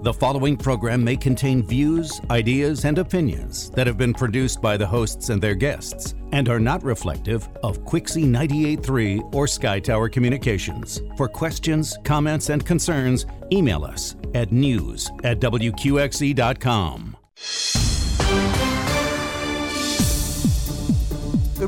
The following program may contain views, ideas, and opinions that have been produced by the hosts and their guests and are not reflective of Quixie 98.3 or Sky Tower Communications. For questions, comments, and concerns, email us at news at wqxe.com.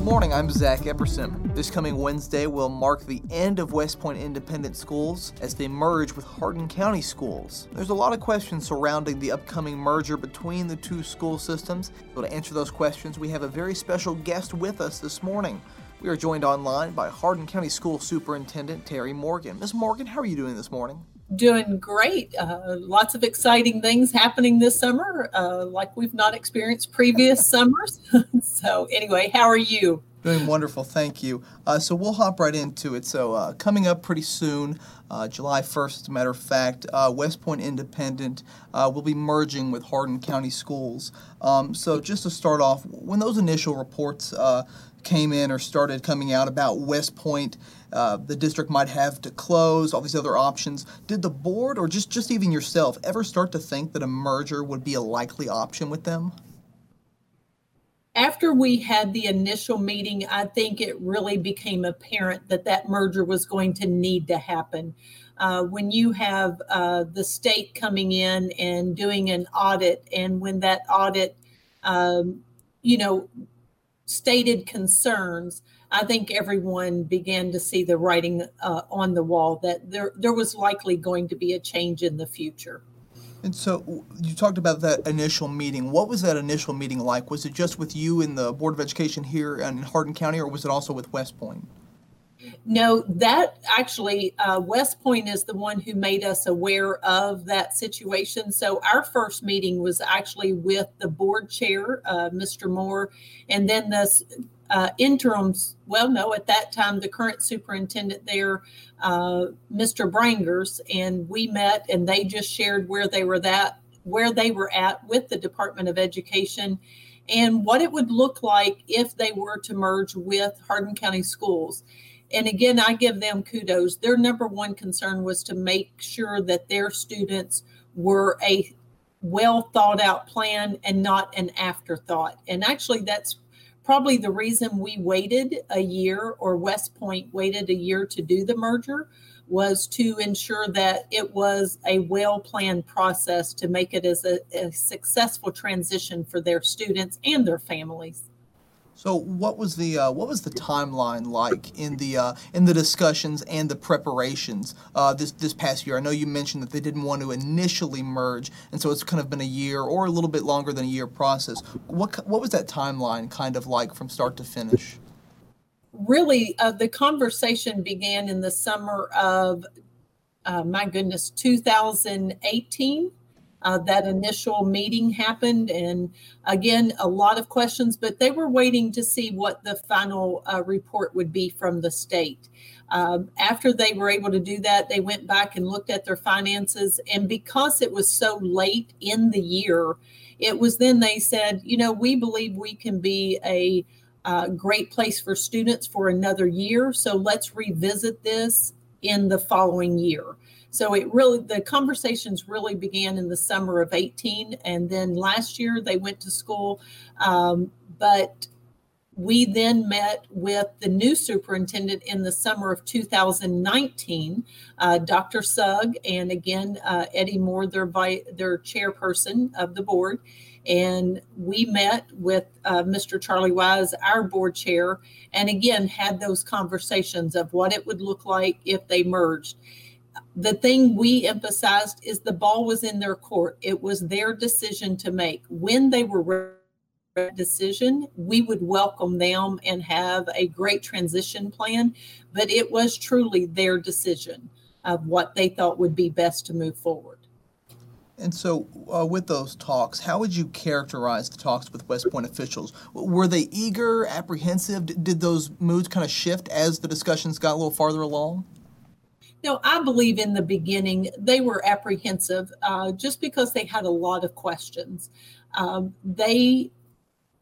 Good morning, I'm Zach Epperson. This coming Wednesday will mark the end of West Point Independent Schools as they merge with Hardin County Schools. There's a lot of questions surrounding the upcoming merger between the two school systems. So, to answer those questions, we have a very special guest with us this morning. We are joined online by Hardin County School Superintendent Terry Morgan. Ms. Morgan, how are you doing this morning? Doing great. Uh, lots of exciting things happening this summer, uh, like we've not experienced previous summers. so, anyway, how are you? Doing wonderful, thank you. Uh, so we'll hop right into it. So uh, coming up pretty soon, uh, July 1st, as a matter of fact, uh, West Point Independent uh, will be merging with Hardin County Schools. Um, so just to start off, when those initial reports uh, came in or started coming out about West Point, the district might have to close, all these other options, did the board or just, just even yourself ever start to think that a merger would be a likely option with them? After we had the initial meeting, I think it really became apparent that that merger was going to need to happen. Uh, when you have uh, the state coming in and doing an audit, and when that audit, um, you know, stated concerns, I think everyone began to see the writing uh, on the wall that there there was likely going to be a change in the future. And so you talked about that initial meeting. What was that initial meeting like? Was it just with you and the Board of Education here in Hardin County, or was it also with West Point? No, that actually, uh, West Point is the one who made us aware of that situation. So our first meeting was actually with the board chair, uh, Mr. Moore, and then the uh, interims. Well, no, at that time, the current superintendent there, uh, Mr. Brangers, and we met, and they just shared where they were that where they were at with the Department of Education and what it would look like if they were to merge with Hardin County Schools. And again, I give them kudos. Their number one concern was to make sure that their students were a well thought out plan and not an afterthought. And actually, that's probably the reason we waited a year or West Point waited a year to do the merger was to ensure that it was a well planned process to make it as a, a successful transition for their students and their families. So, what was the uh, what was the timeline like in the uh, in the discussions and the preparations uh, this this past year? I know you mentioned that they didn't want to initially merge, and so it's kind of been a year or a little bit longer than a year process. What what was that timeline kind of like from start to finish? Really, uh, the conversation began in the summer of uh, my goodness, 2018 uh, that initial meeting happened. And again, a lot of questions, but they were waiting to see what the final uh, report would be from the state. Um, after they were able to do that, they went back and looked at their finances. And because it was so late in the year, it was then they said, you know, we believe we can be a uh, great place for students for another year. So let's revisit this in the following year. So it really, the conversations really began in the summer of 18. And then last year they went to school. Um, but we then met with the new superintendent in the summer of 2019, uh, Dr. Sugg, and again, uh, Eddie Moore, their, vi- their chairperson of the board. And we met with uh, Mr. Charlie Wise, our board chair, and again had those conversations of what it would look like if they merged the thing we emphasized is the ball was in their court. It was their decision to make. When they were decision, we would welcome them and have a great transition plan, but it was truly their decision of what they thought would be best to move forward. And so, uh, with those talks, how would you characterize the talks with West Point officials? Were they eager, apprehensive? Did those moods kind of shift as the discussions got a little farther along? No, I believe in the beginning they were apprehensive uh, just because they had a lot of questions. Um, they,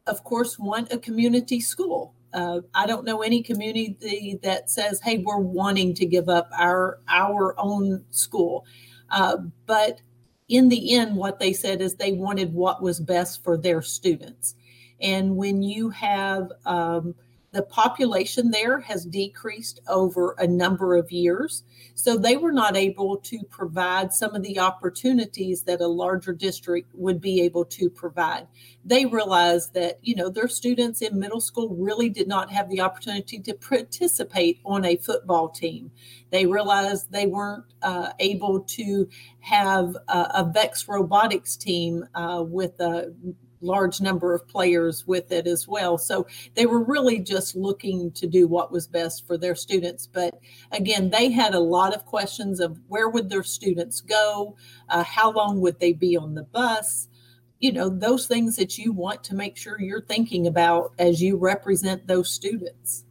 of course, want a community school. Uh, I don't know any community that says, "Hey, we're wanting to give up our our own school," uh, but in the end, what they said is they wanted what was best for their students. And when you have um, the population there has decreased over a number of years. So they were not able to provide some of the opportunities that a larger district would be able to provide. They realized that, you know, their students in middle school really did not have the opportunity to participate on a football team. They realized they weren't uh, able to have a, a VEX robotics team uh, with a large number of players with it as well. So they were really just looking to do what was best for their students. But again, they had a lot of questions of where would their students go? Uh, how long would they be on the bus? You know, those things that you want to make sure you're thinking about as you represent those students.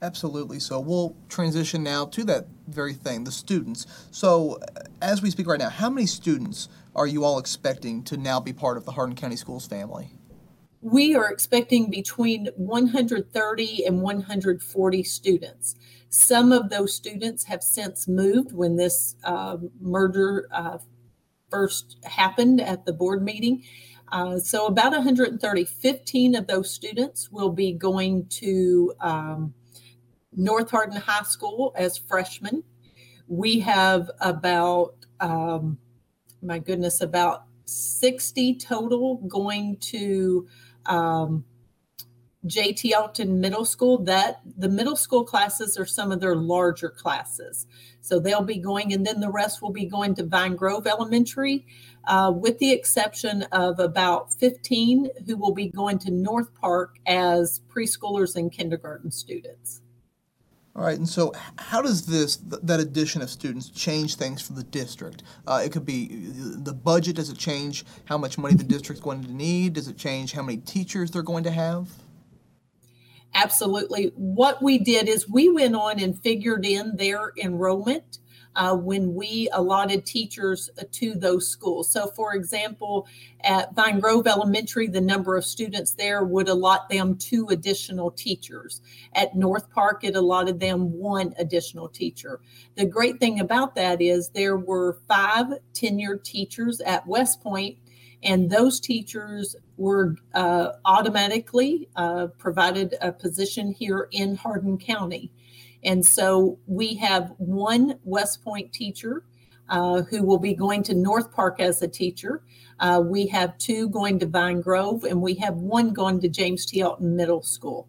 Absolutely. So we'll transition now to that very thing, the students. So as we speak right now, how many students are you all expecting to now be part of the Hardin County Schools family? We are expecting between 130 and 140 students. Some of those students have since moved when this uh, merger uh, first happened at the board meeting. Uh, so about 130, 15 of those students will be going to um, North Hardin High School as freshmen. We have about, um, my goodness, about 60 total going to um, JT Alton Middle School. That the middle school classes are some of their larger classes. So they'll be going, and then the rest will be going to Vine Grove Elementary, uh, with the exception of about 15 who will be going to North Park as preschoolers and kindergarten students. All right, and so how does this that addition of students change things for the district? Uh, it could be the budget. Does it change how much money the district's going to need? Does it change how many teachers they're going to have? Absolutely. What we did is we went on and figured in their enrollment uh, when we allotted teachers uh, to those schools. So, for example, at Vine Grove Elementary, the number of students there would allot them two additional teachers. At North Park, it allotted them one additional teacher. The great thing about that is there were five tenured teachers at West Point, and those teachers were uh, automatically uh, provided a position here in Hardin County. And so we have one West Point teacher uh, who will be going to North Park as a teacher. Uh, we have two going to Vine Grove, and we have one going to James T. Alton Middle School.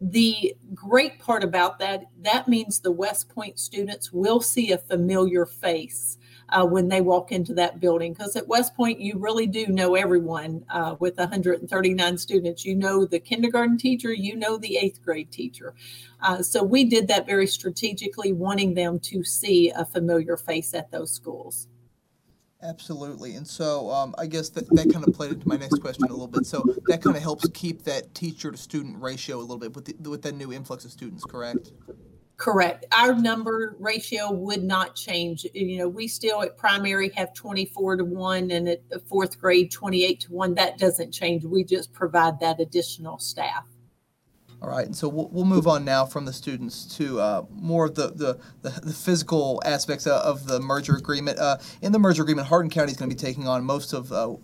The great part about that, that means the West Point students will see a familiar face uh, when they walk into that building. Because at West Point, you really do know everyone uh, with 139 students. You know the kindergarten teacher, you know the eighth grade teacher. Uh, so we did that very strategically, wanting them to see a familiar face at those schools. Absolutely. And so um, I guess that, that kind of played into my next question a little bit. So that kind of helps keep that teacher to student ratio a little bit with, the, with that new influx of students, correct? Correct. Our number ratio would not change. You know, we still at primary have 24 to 1 and at the fourth grade 28 to 1. That doesn't change. We just provide that additional staff. All right, and so we'll, we'll move on now from the students to uh, more of the, the, the, physical aspects of the merger agreement. Uh, in the merger agreement, Hardin County is going to be taking on most of uh,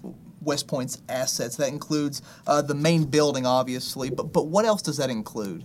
West Point's assets. That includes uh, the main building, obviously, but, but what else does that include?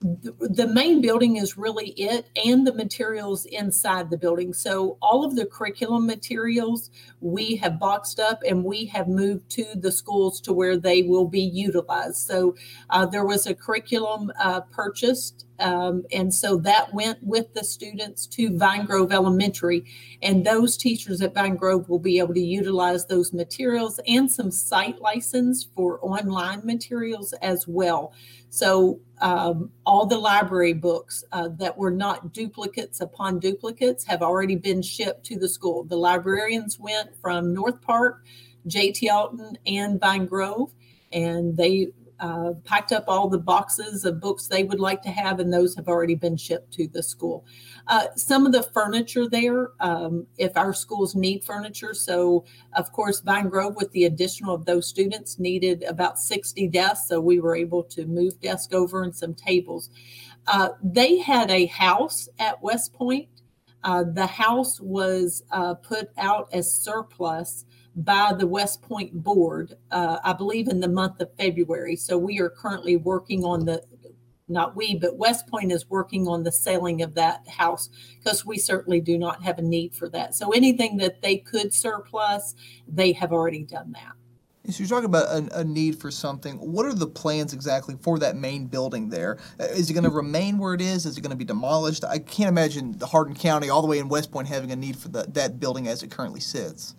The main building is really it and the materials inside the building. So all of the curriculum materials we have boxed up and we have moved to the schools to where they will be utilized. So uh, there was a curriculum uh, purchased um, and so that went with the students to Vine Grove Elementary. And those teachers at Vine Grove will be able to utilize those materials and some site license for online materials as well. So um, all the library books uh, that were not duplicates upon duplicates have already been shipped to the school. The librarians went from North Park, JT Alton, and Vine Grove, and they uh, packed up all the boxes of books they would like to have, and those have already been shipped to the school. Uh, some of the furniture there, um, if our schools need furniture, so of course, Vine Grove, with the additional of those students, needed about 60 desks, so we were able to move desks over and some tables. Uh, they had a house at West Point Uh, the house was uh, put out as surplus by the West Point board, uh, I believe in the month of February. So we are currently working on the, not we, but West Point is working on the selling of that house because we certainly do not have a need for that. So anything that they could surplus, they have already done that. So you're talking about a, a, need for something. What are the plans exactly for that main building there? Uh, it going to remain where it is? Is it going to be demolished? I can't imagine the Hardin County, all the way in West Point, having a need for the, that building as it currently sits.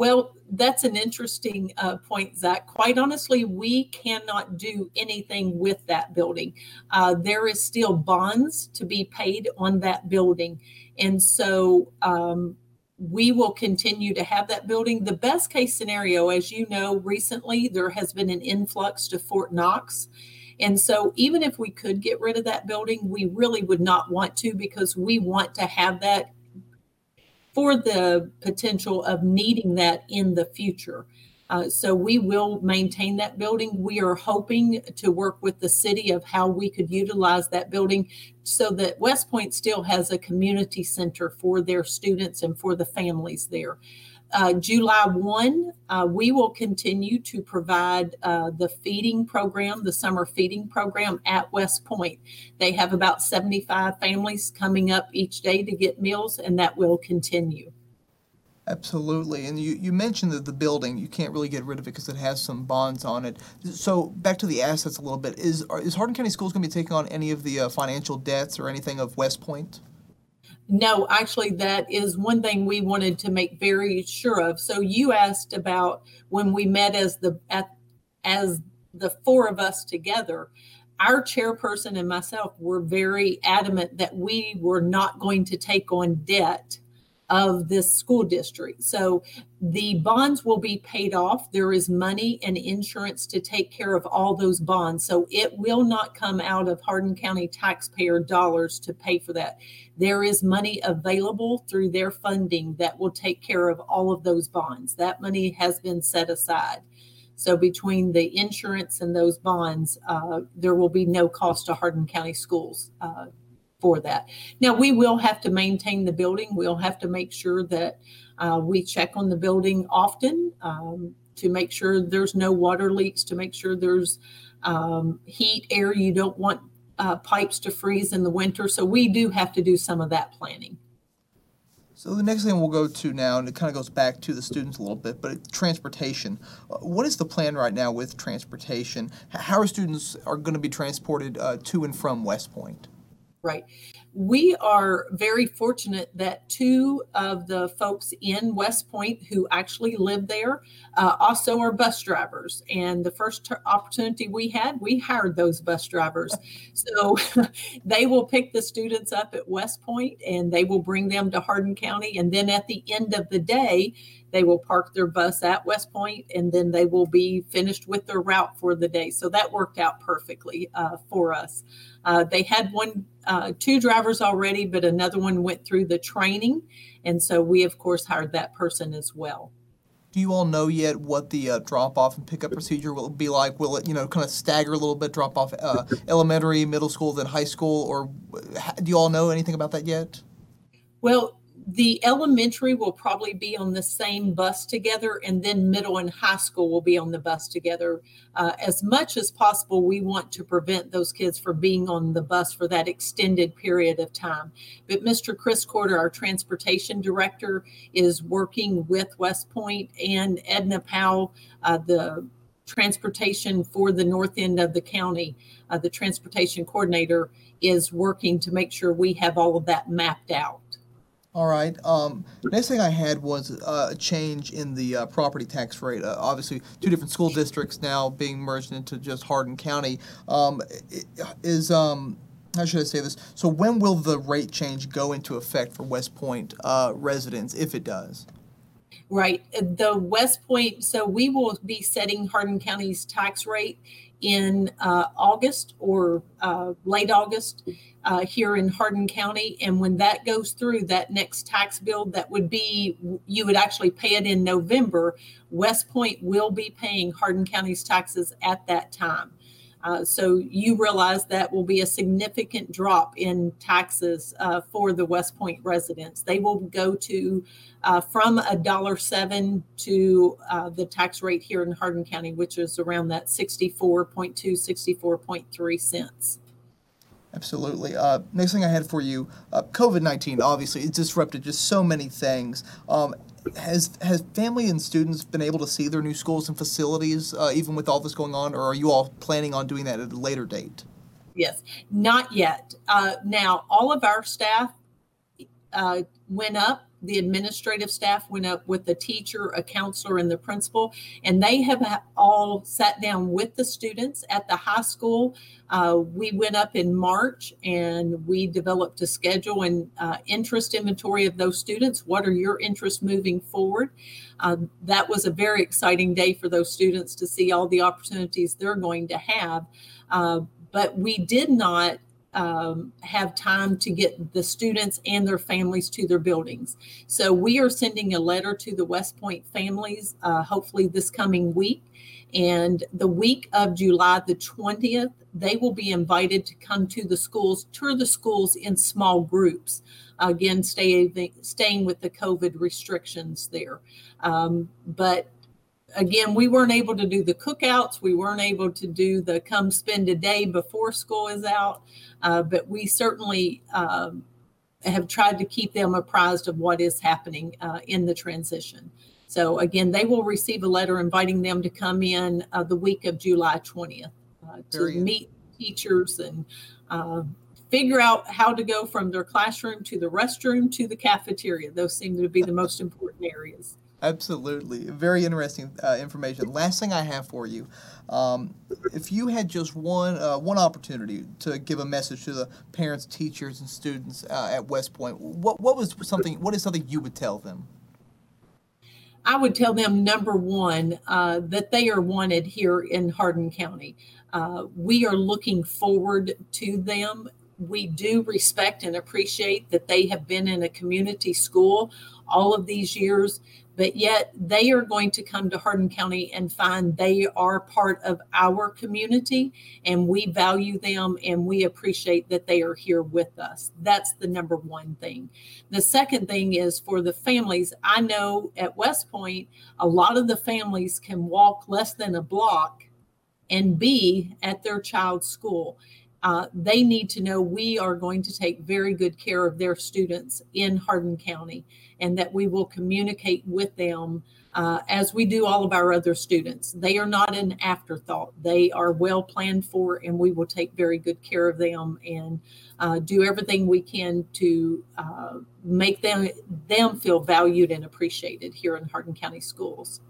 Well, that's an interesting uh, point, Zach. Quite honestly, we cannot do anything with that building. Uh, there is still bonds to be paid on that building. And so um, we will continue to have that building. The best case scenario, as you know, recently there has been an influx to Fort Knox. And so, even if we could get rid of that building, we really would not want to because we want to have that for the potential of needing that in the future. Uh, so we will maintain that building. We are hoping to work with the city of how we could utilize that building so that West Point still has a community center for their students and for the families there. Uh, July 1, uh, we will continue to provide uh, the feeding program, the summer feeding program at West Point. They have about 75 families coming up each day to get meals, and that will continue. Absolutely. And you, you mentioned that the building, you can't really get rid of it because it has some bonds on it. So back to the assets a little bit. Is, is Hardin County Schools going to be taking on any of the uh, financial debts or anything of West Point? No, actually, that is one thing we wanted to make very sure of. So you asked about when we met as the at, as the four of us together. Our chairperson and myself were very adamant that we were not going to take on debt of this school district. So the bonds will be paid off. There is money and insurance to take care of all those bonds. So it will not come out of Hardin County taxpayer dollars to pay for that. There is money available through their funding that will take care of all of those bonds. That money has been set aside. So between the insurance and those bonds, uh, there will be no cost to Hardin County schools uh, for that. Now, we will have to maintain the building. We'll have to make sure that uh, we check on the building often um, to make sure there's no water leaks, to make sure there's um, heat, air. You don't want uh, pipes to freeze in the winter. So we do have to do some of that planning. So the next thing we'll go to now, and it kind of goes back to the students a little bit, but transportation. Uh, what is the plan right now with transportation? How are students are going to be transported uh, to and from West Point? Right. We are very fortunate that two of the folks in West Point who actually live there uh, also are bus drivers. And the first t- opportunity we had, we hired those bus drivers. So they will pick the students up at West Point and they will bring them to Hardin County. And then at the end of the day, they will park their bus at West Point and then they will be finished with their route for the day. So that worked out perfectly uh, for us. Uh, they had one, uh, two drivers already, but another one went through the training. And so we, of course, hired that person as well. Do you all know yet what the uh, drop off and pickup procedure will be like? Will it, you know, kind of stagger a little bit, drop off uh, elementary, middle school, then high school, or do you all know anything about that yet? Well, the elementary will probably be on the same bus together, and then middle and high school will be on the bus together. Uh, as much as possible, we want to prevent those kids from being on the bus for that extended period of time. But Mr. Chris Corder, our transportation director, is working with West Point and Edna Powell, uh, the transportation for the north end of the county. Uh, the transportation coordinator is working to make sure we have all of that mapped out. All right. Um, next thing I had was uh, a change in the uh, property tax rate. Uh, obviously, two different school districts now being merged into just Hardin County. Um, is um, how should I say this? So, when will the rate change go into effect for West Point uh, residents, if it does? Right. The West Point. So, we will be setting Hardin County's tax rate in uh, August or late August uh, here in Hardin County. And when that goes through, that next tax bill that would be, you would actually pay it in November. West Point will be paying Hardin County's taxes at that time. Uh, so you realize that will be a significant drop in taxes uh, for the West Point residents. They will go to uh, from a dollar seven to uh, the tax rate here in Hardin County, which is around that 64.2, 64.3 cents. Absolutely. Uh, next thing I had for you, uh, COVID nineteen. Obviously, it's disrupted just so many things. Um, has has family and students been able to see their new schools and facilities, uh, even with all this going on, or are you all planning on doing that at a later date? Yes, not yet. Uh, now, all of our staff uh, went up the administrative staff went up with the teacher, a counselor, and the principal, and they have all sat down with the students at the high school. Uh, we went up in March and we developed a schedule and uh, interest inventory of those students. What are your interests moving forward? Uh, that was a very exciting day for those students to see all the opportunities they're going to have. Uh, but we did not um, have time to get the students and their families to their buildings. So we are sending a letter to the West Point families, uh, hopefully this coming week. And the week of July the 20th, they will be invited to come to the schools, tour the schools in small groups. Again, stay, staying with the COVID restrictions there. Um, but again, we weren't able to do the cookouts. We weren't able to do the come spend a day before school is out. Uh, but we certainly um, have tried to keep them apprised of what is happening uh, in the transition. So again, they will receive a letter inviting them to come in uh, the week of July 20th uh, to meet teachers and uh, figure out how to go from their classroom to the restroom to the cafeteria. Those seem to be the most important areas. Absolutely. Very interesting uh, information. Last thing I have for you. Um, if you had just one uh, one opportunity to give a message to the parents, teachers, and students uh, at West Point, what what was something? What is something you would tell them? I would tell them number one uh, that they are wanted here in Hardin County. Uh, we are looking forward to them. We do respect and appreciate that they have been in a community school all of these years but yet they are going to come to Hardin County and find they are part of our community and we value them and we appreciate that they are here with us. That's the number one thing. The second thing is for the families. I know at West Point, a lot of the families can walk less than a block and be at their child's school. Uh, they need to know we are going to take very good care of their students in Hardin County and that we will communicate with them uh, as we do all of our other students. They are not an afterthought. They are well planned for, and we will take very good care of them and uh, do everything we can to uh, make them them feel valued and appreciated here in Hardin County schools.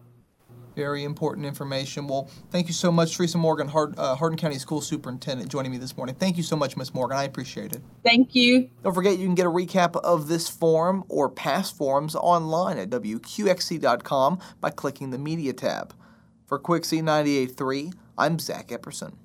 Very important information. Well, thank you so much, Teresa Morgan, Hard, uh, Hardin County School Superintendent, joining me this morning. Thank you so much, Ms. Morgan. I appreciate it. Thank you. Don't forget, you can get a recap of this forum or past forums online at WQXE.com by clicking the Media tab. For Quixie 98.3, I'm Zach Epperson.